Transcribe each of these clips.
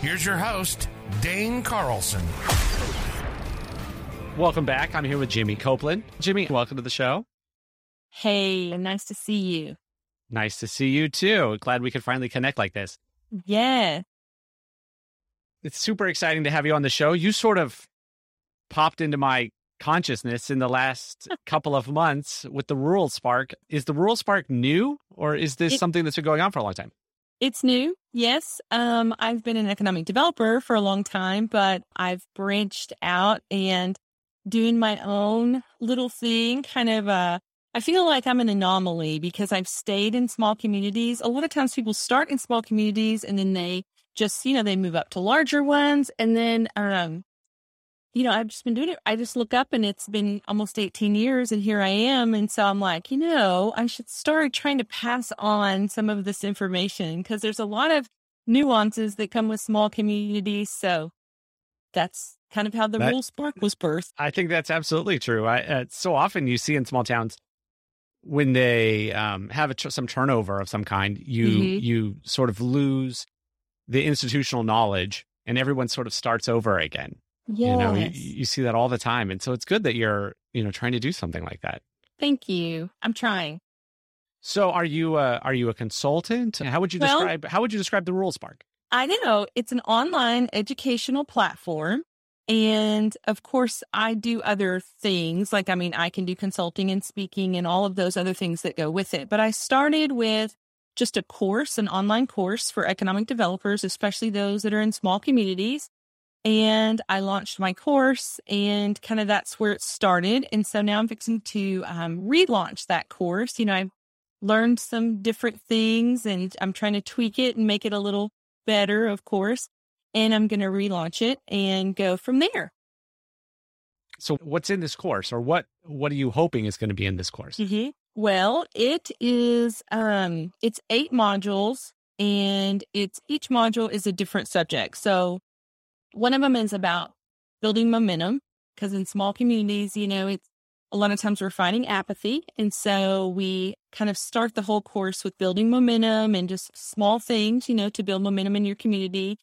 Here's your host, Dane Carlson. Welcome back. I'm here with Jimi Copland. Jimi, welcome to the show. Hey, nice to see you. Nice to see you too. Glad we could finally connect like this. Yeah. It's super exciting to have you on the show. You sort of popped into my consciousness in the last couple of months with the Rural Spark. Is the Rural Spark new or is this It- something that's been going on for a long time? It's new. Yes. Um, I've been an economic developer for a long time, but I've branched out and doing my own little thing, kind of uh I feel like I'm an anomaly because I've stayed in small communities. A lot of times people start in small communities and then they just, you know, they move up to larger ones and then um you know, I've just been doing it. I just look up and it's been almost 18 years and here I am. And so I'm like, you know, I should start trying to pass on some of this information because there's a lot of nuances that come with small communities. So that's kind of how the That- Rural Spark was birthed. I think that's absolutely true. I, uh, so often you see in small towns when they um, have a tr- some turnover of some kind, you Mhm. you sort of lose the institutional knowledge, and everyone sort of starts over again. Yes. You know, you, you see that all the time, and so it's good that you're you know trying to do something like that. Thank you. I'm trying. So, are you a, are you a consultant? How would you Well- describe how would you describe the Rural Spark? I don't know it's an online educational platform. And of course, I do other things. Like, I mean, I can do consulting and speaking and all of those other things that go with it. But I started with just a course, an online course for economic developers, especially those that are in small communities. And I launched my course, and kind of that's where it started. And so now I'm fixing to um, relaunch that course. You know, I've learned some different things and I'm trying to tweak it and make it a little better, of course. And I'm going to relaunch it and go from there. So, what's in this course, or what what are you hoping is going to be in this course? Mm-hmm. Well, it is um it's eight modules and it's each module is a different subject. So one of them is about building momentum because in small communities, you know, it's a lot of times we're finding apathy. And so we kind of start the whole course with building momentum and just small things, you know, to build momentum in your community.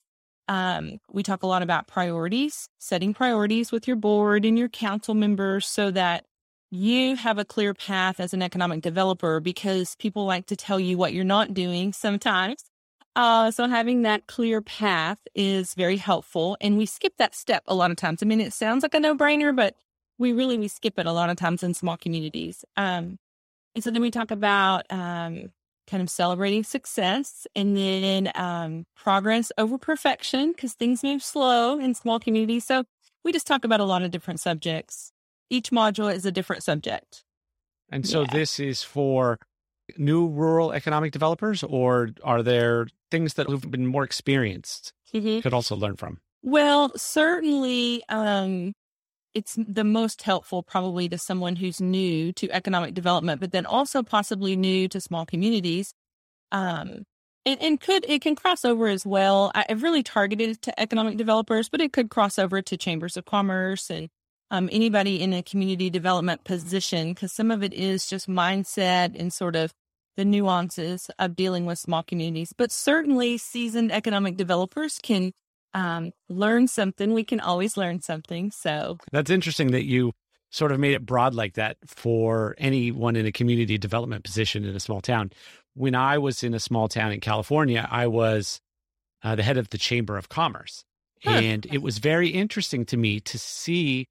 Um, we talk a lot about priorities, setting priorities with your board and your council members so that you have a clear path as an economic developer because people like to tell you what you're not doing sometimes. Uh, so having that clear path is very helpful. And we skip that step a lot of times. I mean, it sounds like a no brainer, but we really, we skip it a lot of times in small communities. Um, and so then we talk about, um, kind of celebrating success and then, um, progress over perfection because things move slow in small communities. So we just talk about a lot of different subjects. Each module is a different subject. And so, Yeah. this is for new rural economic developers, or are there things that who've been more experienced could also learn from? Well, certainly, um, it's the most helpful probably to someone who's new to economic development, but then also possibly new to small communities. Um, and, and could it can cross over as well. I, I've really targeted it to economic developers, but it could cross over to chambers of commerce and um, anybody in a community development position because some of it is just mindset and sort of the nuances of dealing with small communities. But certainly, seasoned economic developers can um, learn something. We can always learn something. So, That's interesting that you sort of made it broad like that for anyone in a community development position in a small town. When I was in a small town in California, I was uh, the head of the Chamber of Commerce. Huh. And it was very interesting to me to see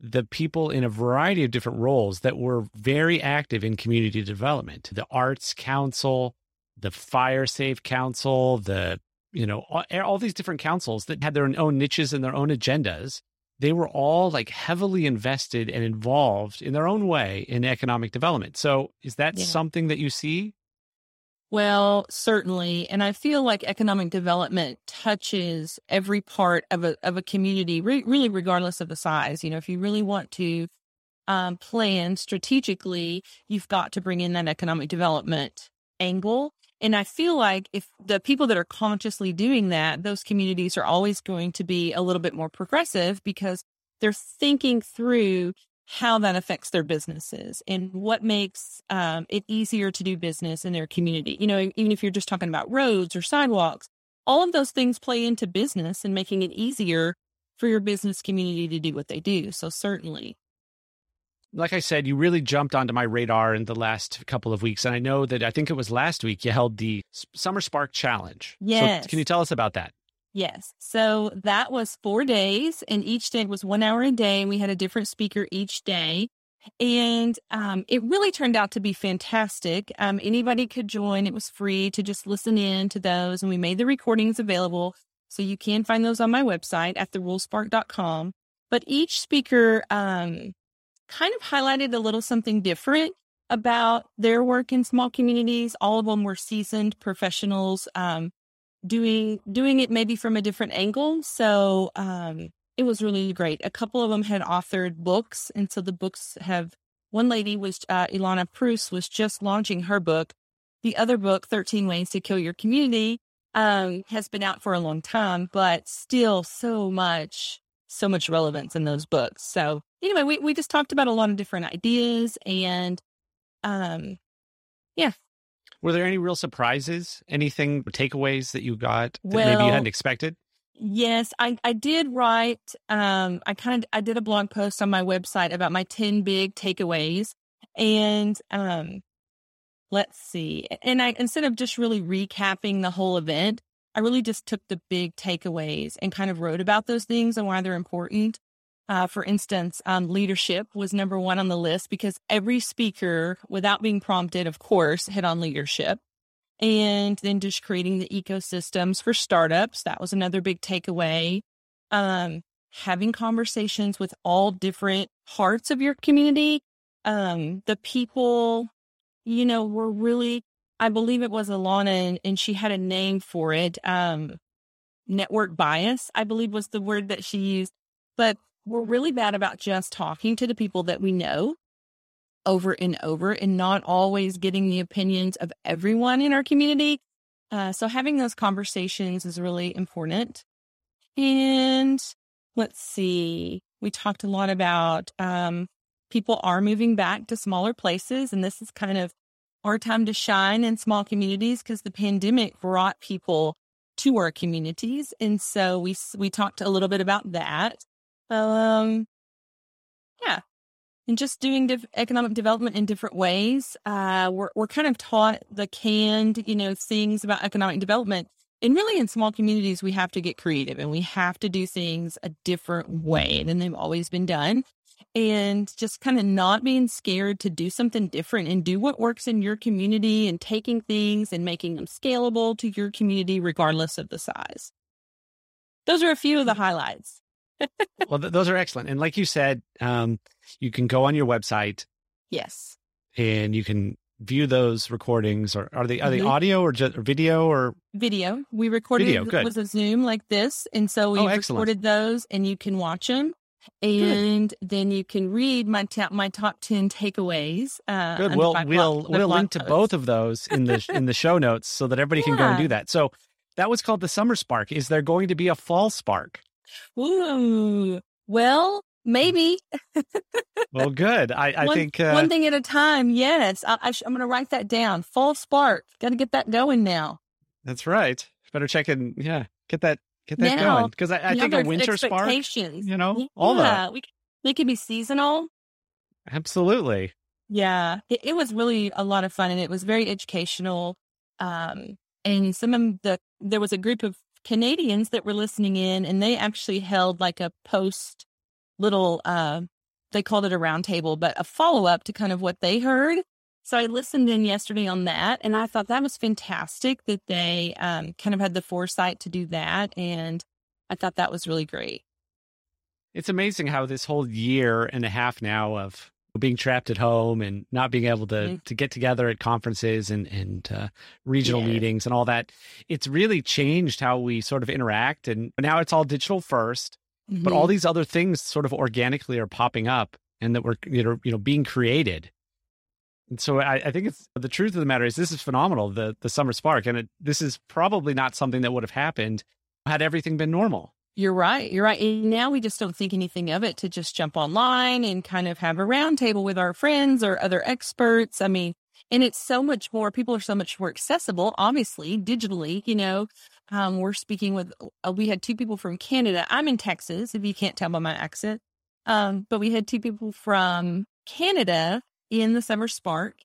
the people in a variety of different roles that were very active in community development. The arts council the fire safe council the you know all, all these different councils that had their own niches and their own agendas. They were all like heavily invested and involved in their own way in economic development. So is that Yeah. something that you see Well, certainly. And I feel like economic development touches every part of a, of a community, re- really, regardless of the size. You know, if you really want to um, plan strategically, you've got to bring in that economic development angle. And I feel like if the people that are consciously doing that, those communities are always going to be a little bit more progressive because they're thinking through how that affects their businesses and what makes um, it easier to do business in their community. You know, even if you're just talking about roads or sidewalks, all of those things play into business and making it easier for your business community to do what they do. So, certainly. Like I said, you really jumped onto my radar in the last couple of weeks. And I know that I think it was last week you held the Summer Spark Challenge. Yes. So can you tell us about that? Yes. So that was four days, and each day was one hour a day, and we had a different speaker each day. And um, it really turned out to be fantastic. Um, anybody could join, it was free to just listen in to those, and we made the recordings available. So you can find those on my website at theruralspark.com. But each speaker um, kind of highlighted a little something different about their work in small communities. All of them were seasoned professionals um, doing doing it maybe from a different angle. So um, it was really great. A couple of them had authored books, and so the books have. One lady was uh, Ilana Preuss was just launching her book. The other book, 13 Ways to Kill Your Community, um, has been out for a long time, but still so much, so much relevance in those books. So anyway, we, we just talked about a lot of different ideas and, um, yeah, were there any real surprises? Anything takeaways that you got that well, maybe you hadn't expected? Yes, I, I did write um I kind of I did a blog post on my website about my 10 big takeaways and um let's see. And I instead of just really recapping the whole event, I really just took the big takeaways and kind of wrote about those things and why they're important. Uh, for instance, um, leadership was number one on the list because every speaker, without being prompted, of course, hit on leadership. And then just creating the ecosystems for startups. That was another big takeaway. Um, having conversations with all different parts of your community. Um, the people, you know, were really, I believe it was Ilana and, and she had a name for it. Um, network bias, I believe was the word that she used. But we're really bad about just talking to the people that we know over and over and not always getting the opinions of everyone in our community. Uh, so having those conversations is really important. And let's see, we talked a lot about um, people are moving back to smaller places, and this is kind of our time to shine in small communities because the pandemic brought people to our communities, and so we we talked a little bit about that. Um, yeah, and just doing economic development in different ways. Uh, we're we're kind of taught the canned, you know, things about economic development. And really, in small communities, we have to get creative and we have to do things a different way than they've always been done. And just kind of not being scared to do something different and do what works in your community and taking things and making them scalable to your community, regardless of the size. Those are a few of the highlights well, th- those are excellent. And like you said, um, you can go on your website. Yes. And you can view those recordings or are they are they mm-hmm. audio or just video or video we recorded video, good. with a zoom like this and so we oh, recorded those and you can watch them and good. then you can read my ta- my top 10 takeaways uh good we'll we'll we'll link to both of those in the in the show notes so that everybody yeah. can go and do that so that was called the summer spark is there going to be a fall spark Ooh, well, maybe. well, good. I, I one, think uh, one thing at a time. Yes, I, I am going to write that down. Full spark. Got to get that going now. That's right. Better check in. Yeah, get that get that now, going because I, I think a winter spark. You know, yeah, all that. We, they could be seasonal. Absolutely. Yeah, it, it was really a lot of fun, and it was very educational. Um, and some of the there was a group of Canadians that were listening in, and they actually held like a post little, uh, they called it a roundtable, but a follow up to kind of what they heard. So I listened in yesterday on that, and I thought that was fantastic that they um, kind of had the foresight to do that. And I thought that was really great. It's amazing how this whole year and a half now of being trapped at home and not being able to Mm-hmm. to get together at conferences and and uh, regional Yeah. meetings and all that. It's really changed how we sort of interact, and now it's all digital first. But Mhm. all these other things sort of organically are popping up, and that we're you know you know being created. And so I, I think it's the truth of the matter is this is phenomenal the the summer spark, and it, this is probably not something that would have happened had everything been normal. You're right. You're right. And now we just don't think anything of it to just jump online and kind of have a roundtable with our friends or other experts. I mean, and it's so much more, people are so much more accessible, obviously, digitally. You know, um, we're speaking with, uh, we had two people from Canada. I'm in Texas, if you can't tell by my accent. Um, but we had two people from Canada in the Summer Spark.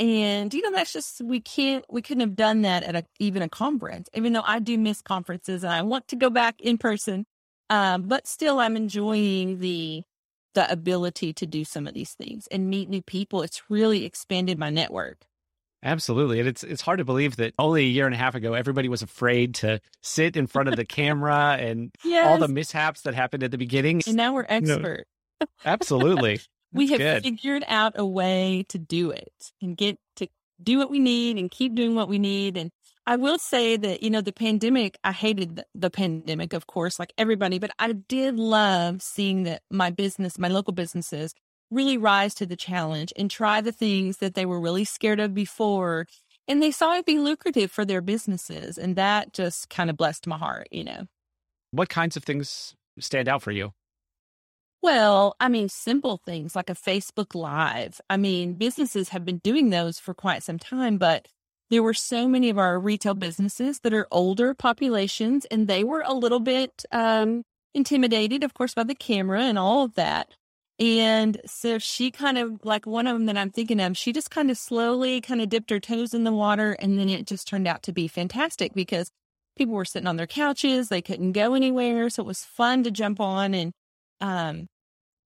And, you know, that's just, we can't, we couldn't have done that at a, even a conference, even though I do miss conferences and I want to go back in person. Um, but still, I'm enjoying the, the ability to do some of these things and meet new people. It's really expanded my network. Absolutely. And it's it's hard to believe that only a year and a half ago everybody was afraid to sit in front of the camera and Yes. all the mishaps that happened at the beginning. and now we're No. expert. Absolutely. We have good. figured out a way to do it and get to do what we need and keep doing what we need. And I will say that, you know, the pandemic, I hated the, the pandemic, of course, like everybody, but I did love seeing that my business, my local businesses really rise to the challenge and try the things that they were really scared of before. And they saw it be lucrative for their businesses. And that just kind of blessed my heart, you know. What kinds of things stand out for you? Well, I mean, simple things like a Facebook Live. I mean, businesses have been doing those for quite some time, but there were so many of our retail businesses that are older populations, and they were a little bit um, intimidated, of course, by the camera and all of that. And so she kind of, like one of them that I'm thinking of, she just kind of slowly kind of dipped her toes in the water, and then it just turned out to be fantastic because people were sitting on their couches, they couldn't go anywhere, so it was fun to jump on and um,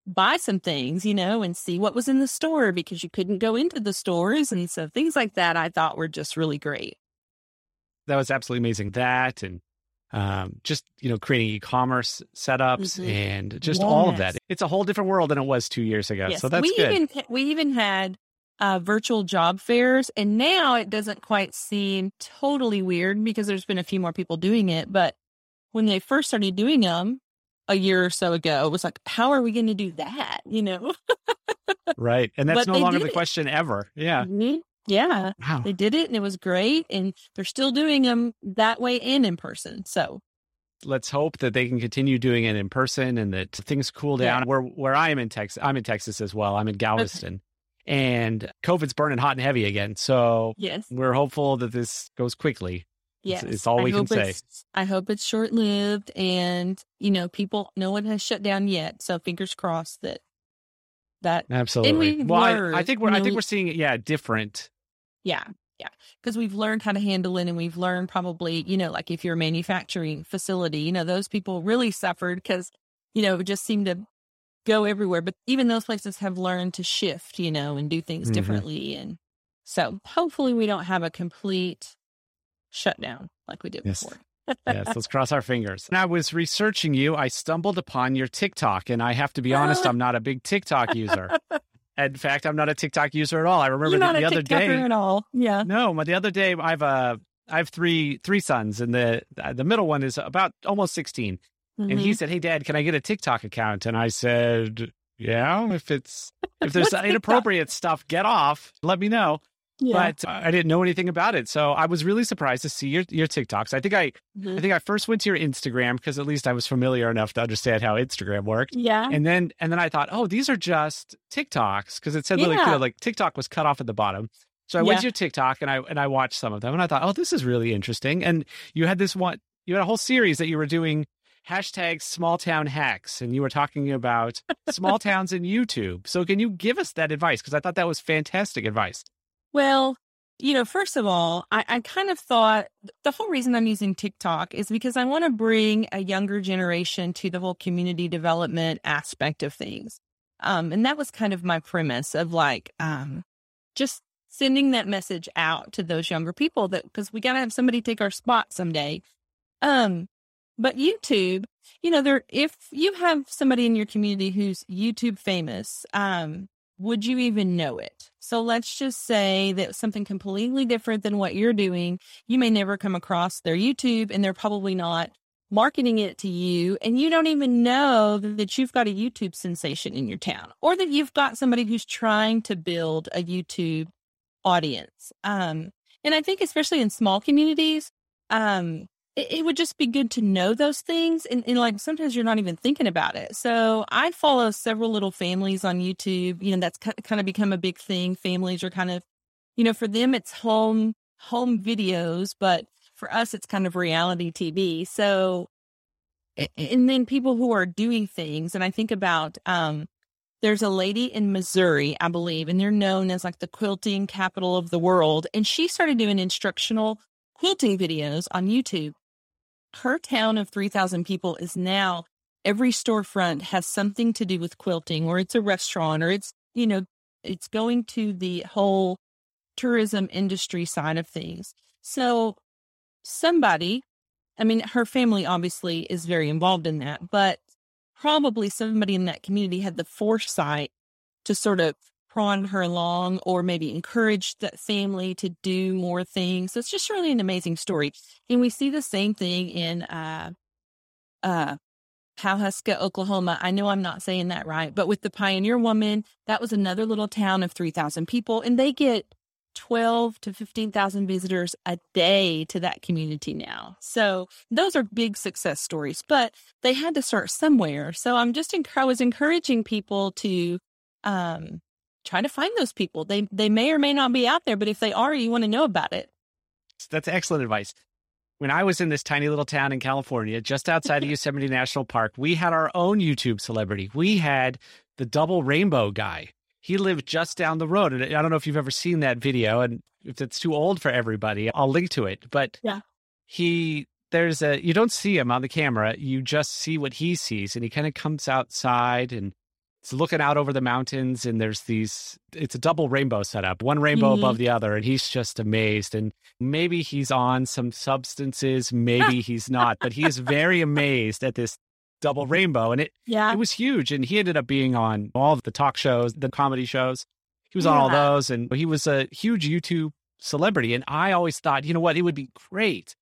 buy some things, you know, and see what was in the store because you couldn't go into the stores. And so things like that I thought were just really great. That was absolutely amazing. That and um, just you know creating e-commerce setups Mhm. and just all of that. It's a whole different world than it was two years ago. yes. So that's we good. even we even had uh, virtual job fairs, and now it doesn't quite seem totally weird because there's been a few more people doing it. But when they first started doing them a year or so ago, it was like, how are we going to do that? You know? right. And that's But no longer the it. question ever. Yeah. Mhm. Yeah. Wow. They did it, and it was great, and they're still doing them that way and in person. So. let's hope that they can continue doing it in person and that things cool Yeah. down. Where where I am in Texas, I'm in Texas as well. I'm in Galveston, and COVID's burning hot and heavy again. So Yes. we're hopeful that this goes quickly. Yes. it's all I we can say. it's- I hope it's short lived and, you know, people, no one has shut down yet. So fingers crossed that, that, Absolutely. we've well, I, I think we're you I think we- we're seeing it. Yeah, different. yeah, yeah. Cause we've learned how to handle it and we've learned probably, you know, like if you're a manufacturing facility, you know, those people really suffered because, you know, it just seemed to go everywhere. But even those places have learned to shift, you know, and do things Mhm. differently. And so hopefully we don't have a complete shutdown like we did Yes. before. yes, let's cross our fingers. When I was researching you, I stumbled upon your TikTok, and I have to be honest, I'm not a big TikTok user. In fact, I'm not a TikTok user at all. I remember You're the, not the a other TikToker day. at all. Yeah. No, but the other day I have a I have three three sons, and the the middle one is about almost 16, and he Mhm. said, "Hey, Dad, can I get a TikTok account?" And I said, "Yeah, if it's if there's What's TikTok? inappropriate stuff, get off. Let me know." Yeah. But I didn't know anything about it, so I was really surprised to see your your TikToks. I think I Mhm. I think I first went to your Instagram because at least I was familiar enough to understand how Instagram worked. yeah. And then and then I thought, oh, these are just TikToks because it said Yeah. know, like TikTok was cut off at the bottom. So I went to your TikTok and I and I watched some of them and I thought, oh, this is really interesting. And you had this one, you had a whole series that you were doing hashtag small town hacks and you were talking about small towns in YouTube. So can you give us that advice? Because I thought that was fantastic advice. Well, you know, first of all, I, I kind of thought the whole reason I'm using TikTok is because I want to bring a younger generation to the whole community development aspect of things. Um, and that was kind of my premise of like, um, just sending that message out to those younger people that, because we got to have somebody take our spot someday. Um, but YouTube, you know, there, if you have somebody in your community who's YouTube famous, um, would you even know it? So let's just say that something completely different than what you're doing, you may never come across their YouTube and they're probably not marketing it to you and you don't even know that you've got a YouTube sensation in your town or that you've got somebody who's trying to build a YouTube audience. Um, and I think especially in small communities, um, it, it, would just be good to know those things. And, and, like sometimes you're not even thinking about it. So I follow several little families on YouTube. You know, that's kind of become a big thing. Families are kind of, you know, for them, it's home, home videos, but for us, it's kind of reality TV. So, and then people who are doing things. And I think about, um, there's a lady in Missouri, I believe, and they're known as like the quilting capital of the world. And she started doing instructional quilting videos on YouTube her town of 3,000 people is now every storefront has something to do with quilting, or it's a restaurant, or it's, you know, it's going to the whole tourism industry side of things. So somebody, I mean, her family obviously is very involved in that, but probably somebody in that community had the foresight to sort of prod her along or maybe encourage that family to do more things. So it's just really an amazing story. And we see the same thing in uh uh Pawhuska, Oklahoma. I know I'm not saying that right, but with the Pioneer Woman, that was another little town of 3,000 people, and they get 12 to 15,000 visitors a day to that community now. So those are big success stories, but they had to start somewhere. So I'm just, I was encouraging people to, um, try to find those people. They they may or may not be out there, but if they are, you want to know about it. That's excellent advice. When I was in this tiny little town in California, just outside of Yosemite National Park, we had our own YouTube celebrity. We had the double rainbow guy. He lived just down the road. And I don't know if you've ever seen that video. And if it's too old for everybody, I'll link to it. But yeah. he there's a you don't see him on the camera. You just see what he sees. And he kind of comes outside and it's looking out over the mountains and there's these it's a double rainbow setup one rainbow mm-hmm. above the other and he's just amazed and maybe he's on some substances maybe he's not but he is very amazed at this double rainbow and it yeah it was huge and he ended up being on all the talk shows the comedy shows he was yeah. on all those and he was a huge youtube celebrity and i always thought you know what it would be great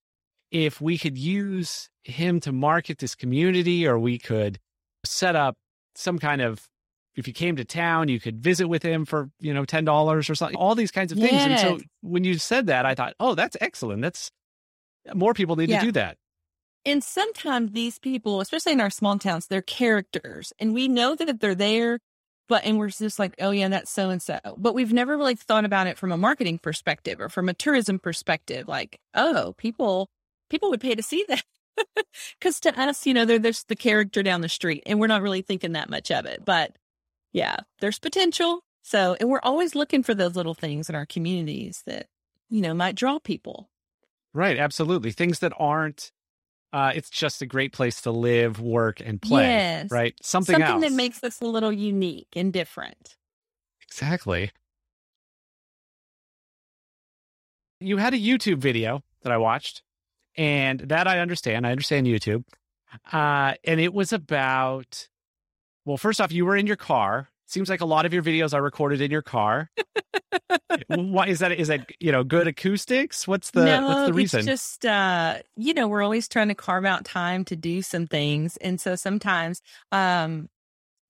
if we could use him to market this community or we could set up some kind of if you came to town, you could visit with him for, you know, $10 or something, all these kinds of things. And so when you said that, I thought, oh, that's excellent. That's more people need yeah. to do that. And sometimes these people, especially in our small towns, they're characters and we know that they're there, but, and we're just like, oh, yeah, that's so and so. But we've never really thought about it from a marketing perspective or from a tourism perspective. Like, oh, people, people would pay to see that. Because to us, you know, they're just the character down the street, and we're not really thinking that much of it. But yeah, there's potential. So, and we're always looking for those little things in our communities that, you know, might draw people. Right. Absolutely. Things that aren't, uh, it's just a great place to live, work, and play. Yes. Right. Something, Something else. that makes us a little unique and different. Exactly. You had a YouTube video that I watched and that I understand. I understand YouTube. Uh, and it was about, well, first off, you were in your car. Seems like a lot of your videos are recorded in your car. Why is that? Is that you know good acoustics? What's the no, what's the reason? It's just uh, you know we're always trying to carve out time to do some things, and so sometimes um,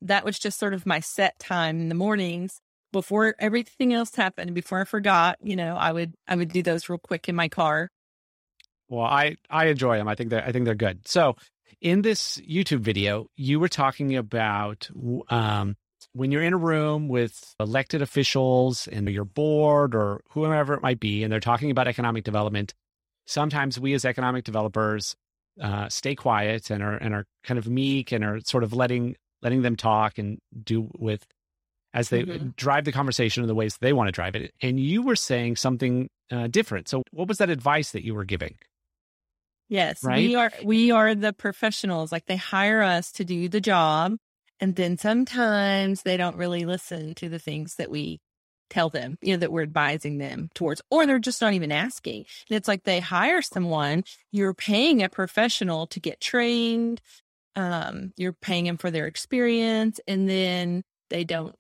that was just sort of my set time in the mornings before everything else happened. Before I forgot, you know, I would I would do those real quick in my car. Well, I I enjoy them. I think they I think they're good. So, in this YouTube video, you were talking about um, when you're in a room with elected officials and your board or whoever it might be, and they're talking about economic development. Sometimes we as economic developers uh, stay quiet and are and are kind of meek and are sort of letting letting them talk and do with as they mm-hmm. drive the conversation in the ways they want to drive it. And you were saying something uh, different. So, what was that advice that you were giving? Yes, right? we are we are the professionals. Like they hire us to do the job, and then sometimes they don't really listen to the things that we tell them, you know, that we're advising them towards, or they're just not even asking. And it's like they hire someone, you're paying a professional to get trained, um, you're paying them for their experience, and then they don't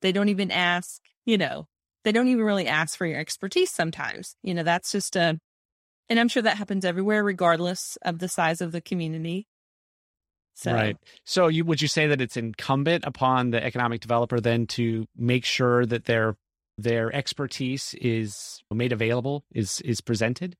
they don't even ask, you know, they don't even really ask for your expertise sometimes. You know, that's just a, and I'm sure that happens everywhere, regardless of the size of the community. So. Right. So, you would you say that it's incumbent upon the economic developer then to make sure that their their expertise is made available, is is presented?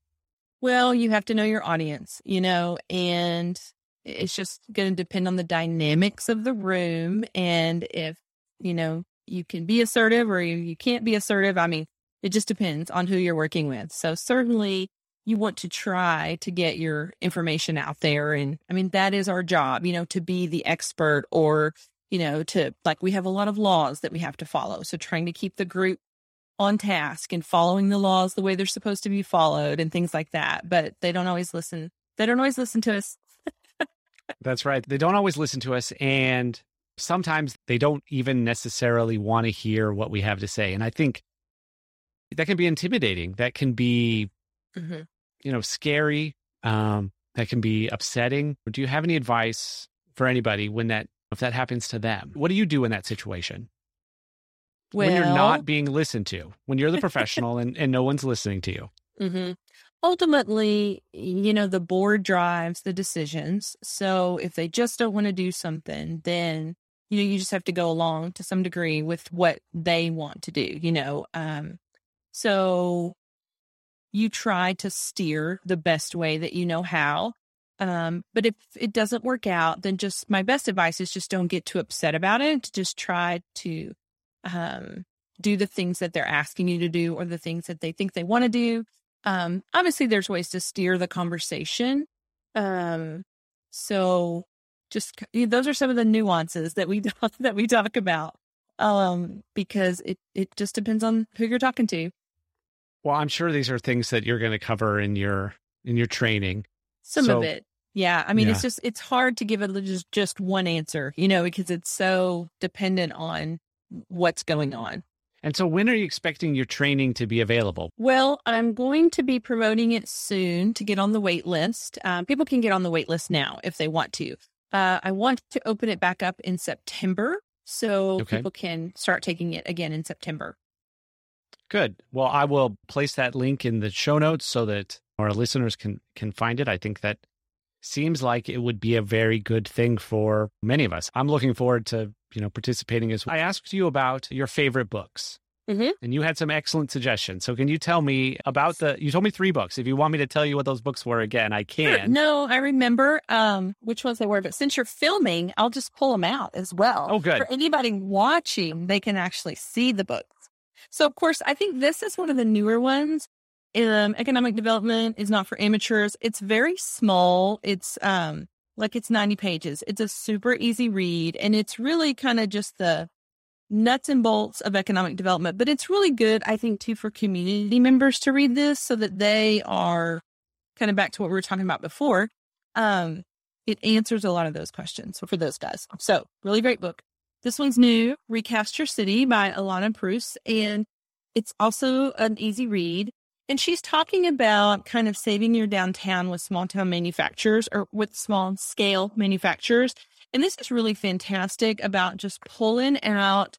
Well, you have to know your audience, you know, and it's just going to depend on the dynamics of the room and if you know you can be assertive or you, you can't be assertive. I mean, it just depends on who you're working with. So certainly you want to try to get your information out there. And I mean, that is our job, you know, to be the expert or, you know, to like we have a lot of laws that we have to follow. So trying to keep the group on task and following the laws the way they're supposed to be followed and things like that. But they don't always listen. They don't always listen to us. That's right. They don't always listen to us. And sometimes they don't even necessarily want to hear what we have to say. And I think that can be intimidating. That can be, mm-hmm. you know, scary. Um, that can be upsetting. Do you have any advice for anybody when that, if that happens to them? What do you do in that situation? Well, when you're not being listened to, when you're the professional and, and no one's listening to you. Mm-hmm. Ultimately, you know, the board drives the decisions. So if they just don't want to do something, then you know, you just have to go along to some degree with what they want to do, you know. Um, so you try to steer the best way that you know how. Um, but if it doesn't work out, then just my best advice is just don't get too upset about it. Just try to um, do the things that they're asking you to do or the things that they think they want to do. Um, obviously, there's ways to steer the conversation. Um, so just those are some of the nuances that we that we talk about um, because it it just depends on who you're talking to. Well, I'm sure these are things that you're going to cover in your in your training. Some so, of it. Yeah, I mean yeah. it's just it's hard to give it just just one answer, you know, because it's so dependent on what's going on. And so, when are you expecting your training to be available? Well, I'm going to be promoting it soon to get on the wait list. Um, people can get on the wait list now if they want to. Uh, I want to open it back up in September so okay. people can start taking it again in September. Good. Well, I will place that link in the show notes so that our listeners can can find it. I think that seems like it would be a very good thing for many of us. I'm looking forward to, you know, participating as well. I asked you about your favorite books. Mm-hmm. And you had some excellent suggestions. So, can you tell me about the? You told me three books. If you want me to tell you what those books were again, I can. No, I remember um, which ones they were. But since you're filming, I'll just pull them out as well. Oh, good. For anybody watching, they can actually see the books. So, of course, I think this is one of the newer ones. Um, economic development is not for amateurs. It's very small. It's um, like it's 90 pages. It's a super easy read, and it's really kind of just the nuts and bolts of economic development, but it's really good, I think, too, for community members to read this so that they are kind of back to what we were talking about before. Um, it answers a lot of those questions for those guys. So, really great book. This one's new, Recast Your City by Ilana Preuss, and it's also an easy read. And she's talking about kind of saving your downtown with small town manufacturers or with small scale manufacturers and this is really fantastic about just pulling out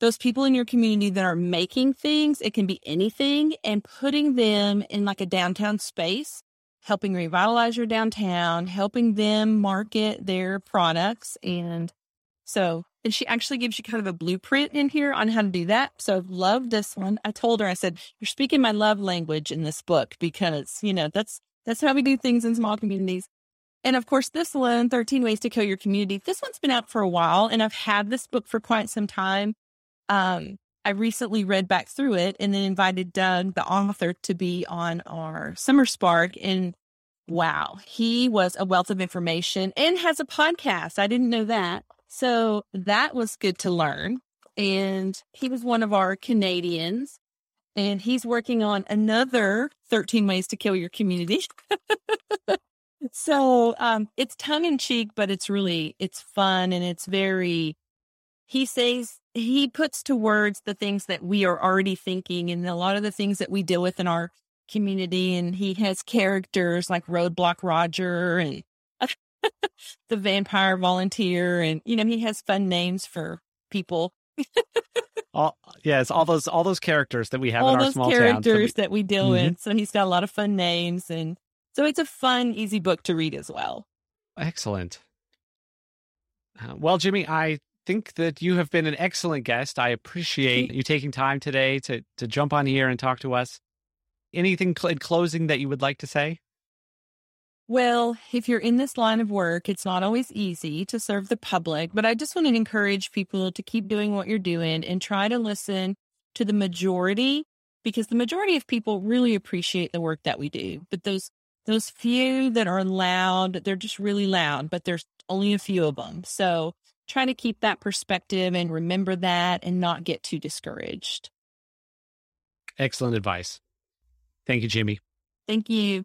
those people in your community that are making things. It can be anything and putting them in like a downtown space, helping revitalize your downtown, helping them market their products. And so, and she actually gives you kind of a blueprint in here on how to do that. So I love this one. I told her, I said, you're speaking my love language in this book because, you know, that's, that's how we do things in small communities. And of course, this one, 13 Ways to Kill Your Community, this one's been out for a while and I've had this book for quite some time. Um, I recently read back through it and then invited Doug, the author, to be on our Summer Spark. And wow, he was a wealth of information and has a podcast. I didn't know that. So that was good to learn. And he was one of our Canadians and he's working on another 13 ways to kill your community. So um, it's tongue in cheek, but it's really it's fun and it's very. He says he puts to words the things that we are already thinking and a lot of the things that we deal with in our community. And he has characters like Roadblock Roger and the vampire volunteer, and you know he has fun names for people. all yes, all those all those characters that we have all in our those small characters towns. that, that we deal Mhm. with. So he's got a lot of fun names, and so it's a fun, easy book to read as well. excellent. Uh, well, Jimi, I think that you have been an excellent guest. I appreciate you taking time today to to jump on here and talk to us. Anything cl- in closing that you would like to say? Well, if you're in this line of work, it's not always easy to serve the public, but I just want to encourage people to keep doing what you're doing and try to listen to the majority because the majority of people really appreciate the work that we do. But those those few that are loud, they're just really loud, but there's only a few of them. So try to keep that perspective and remember that and not get too discouraged. Excellent advice. Thank you, Jimi. Thank you.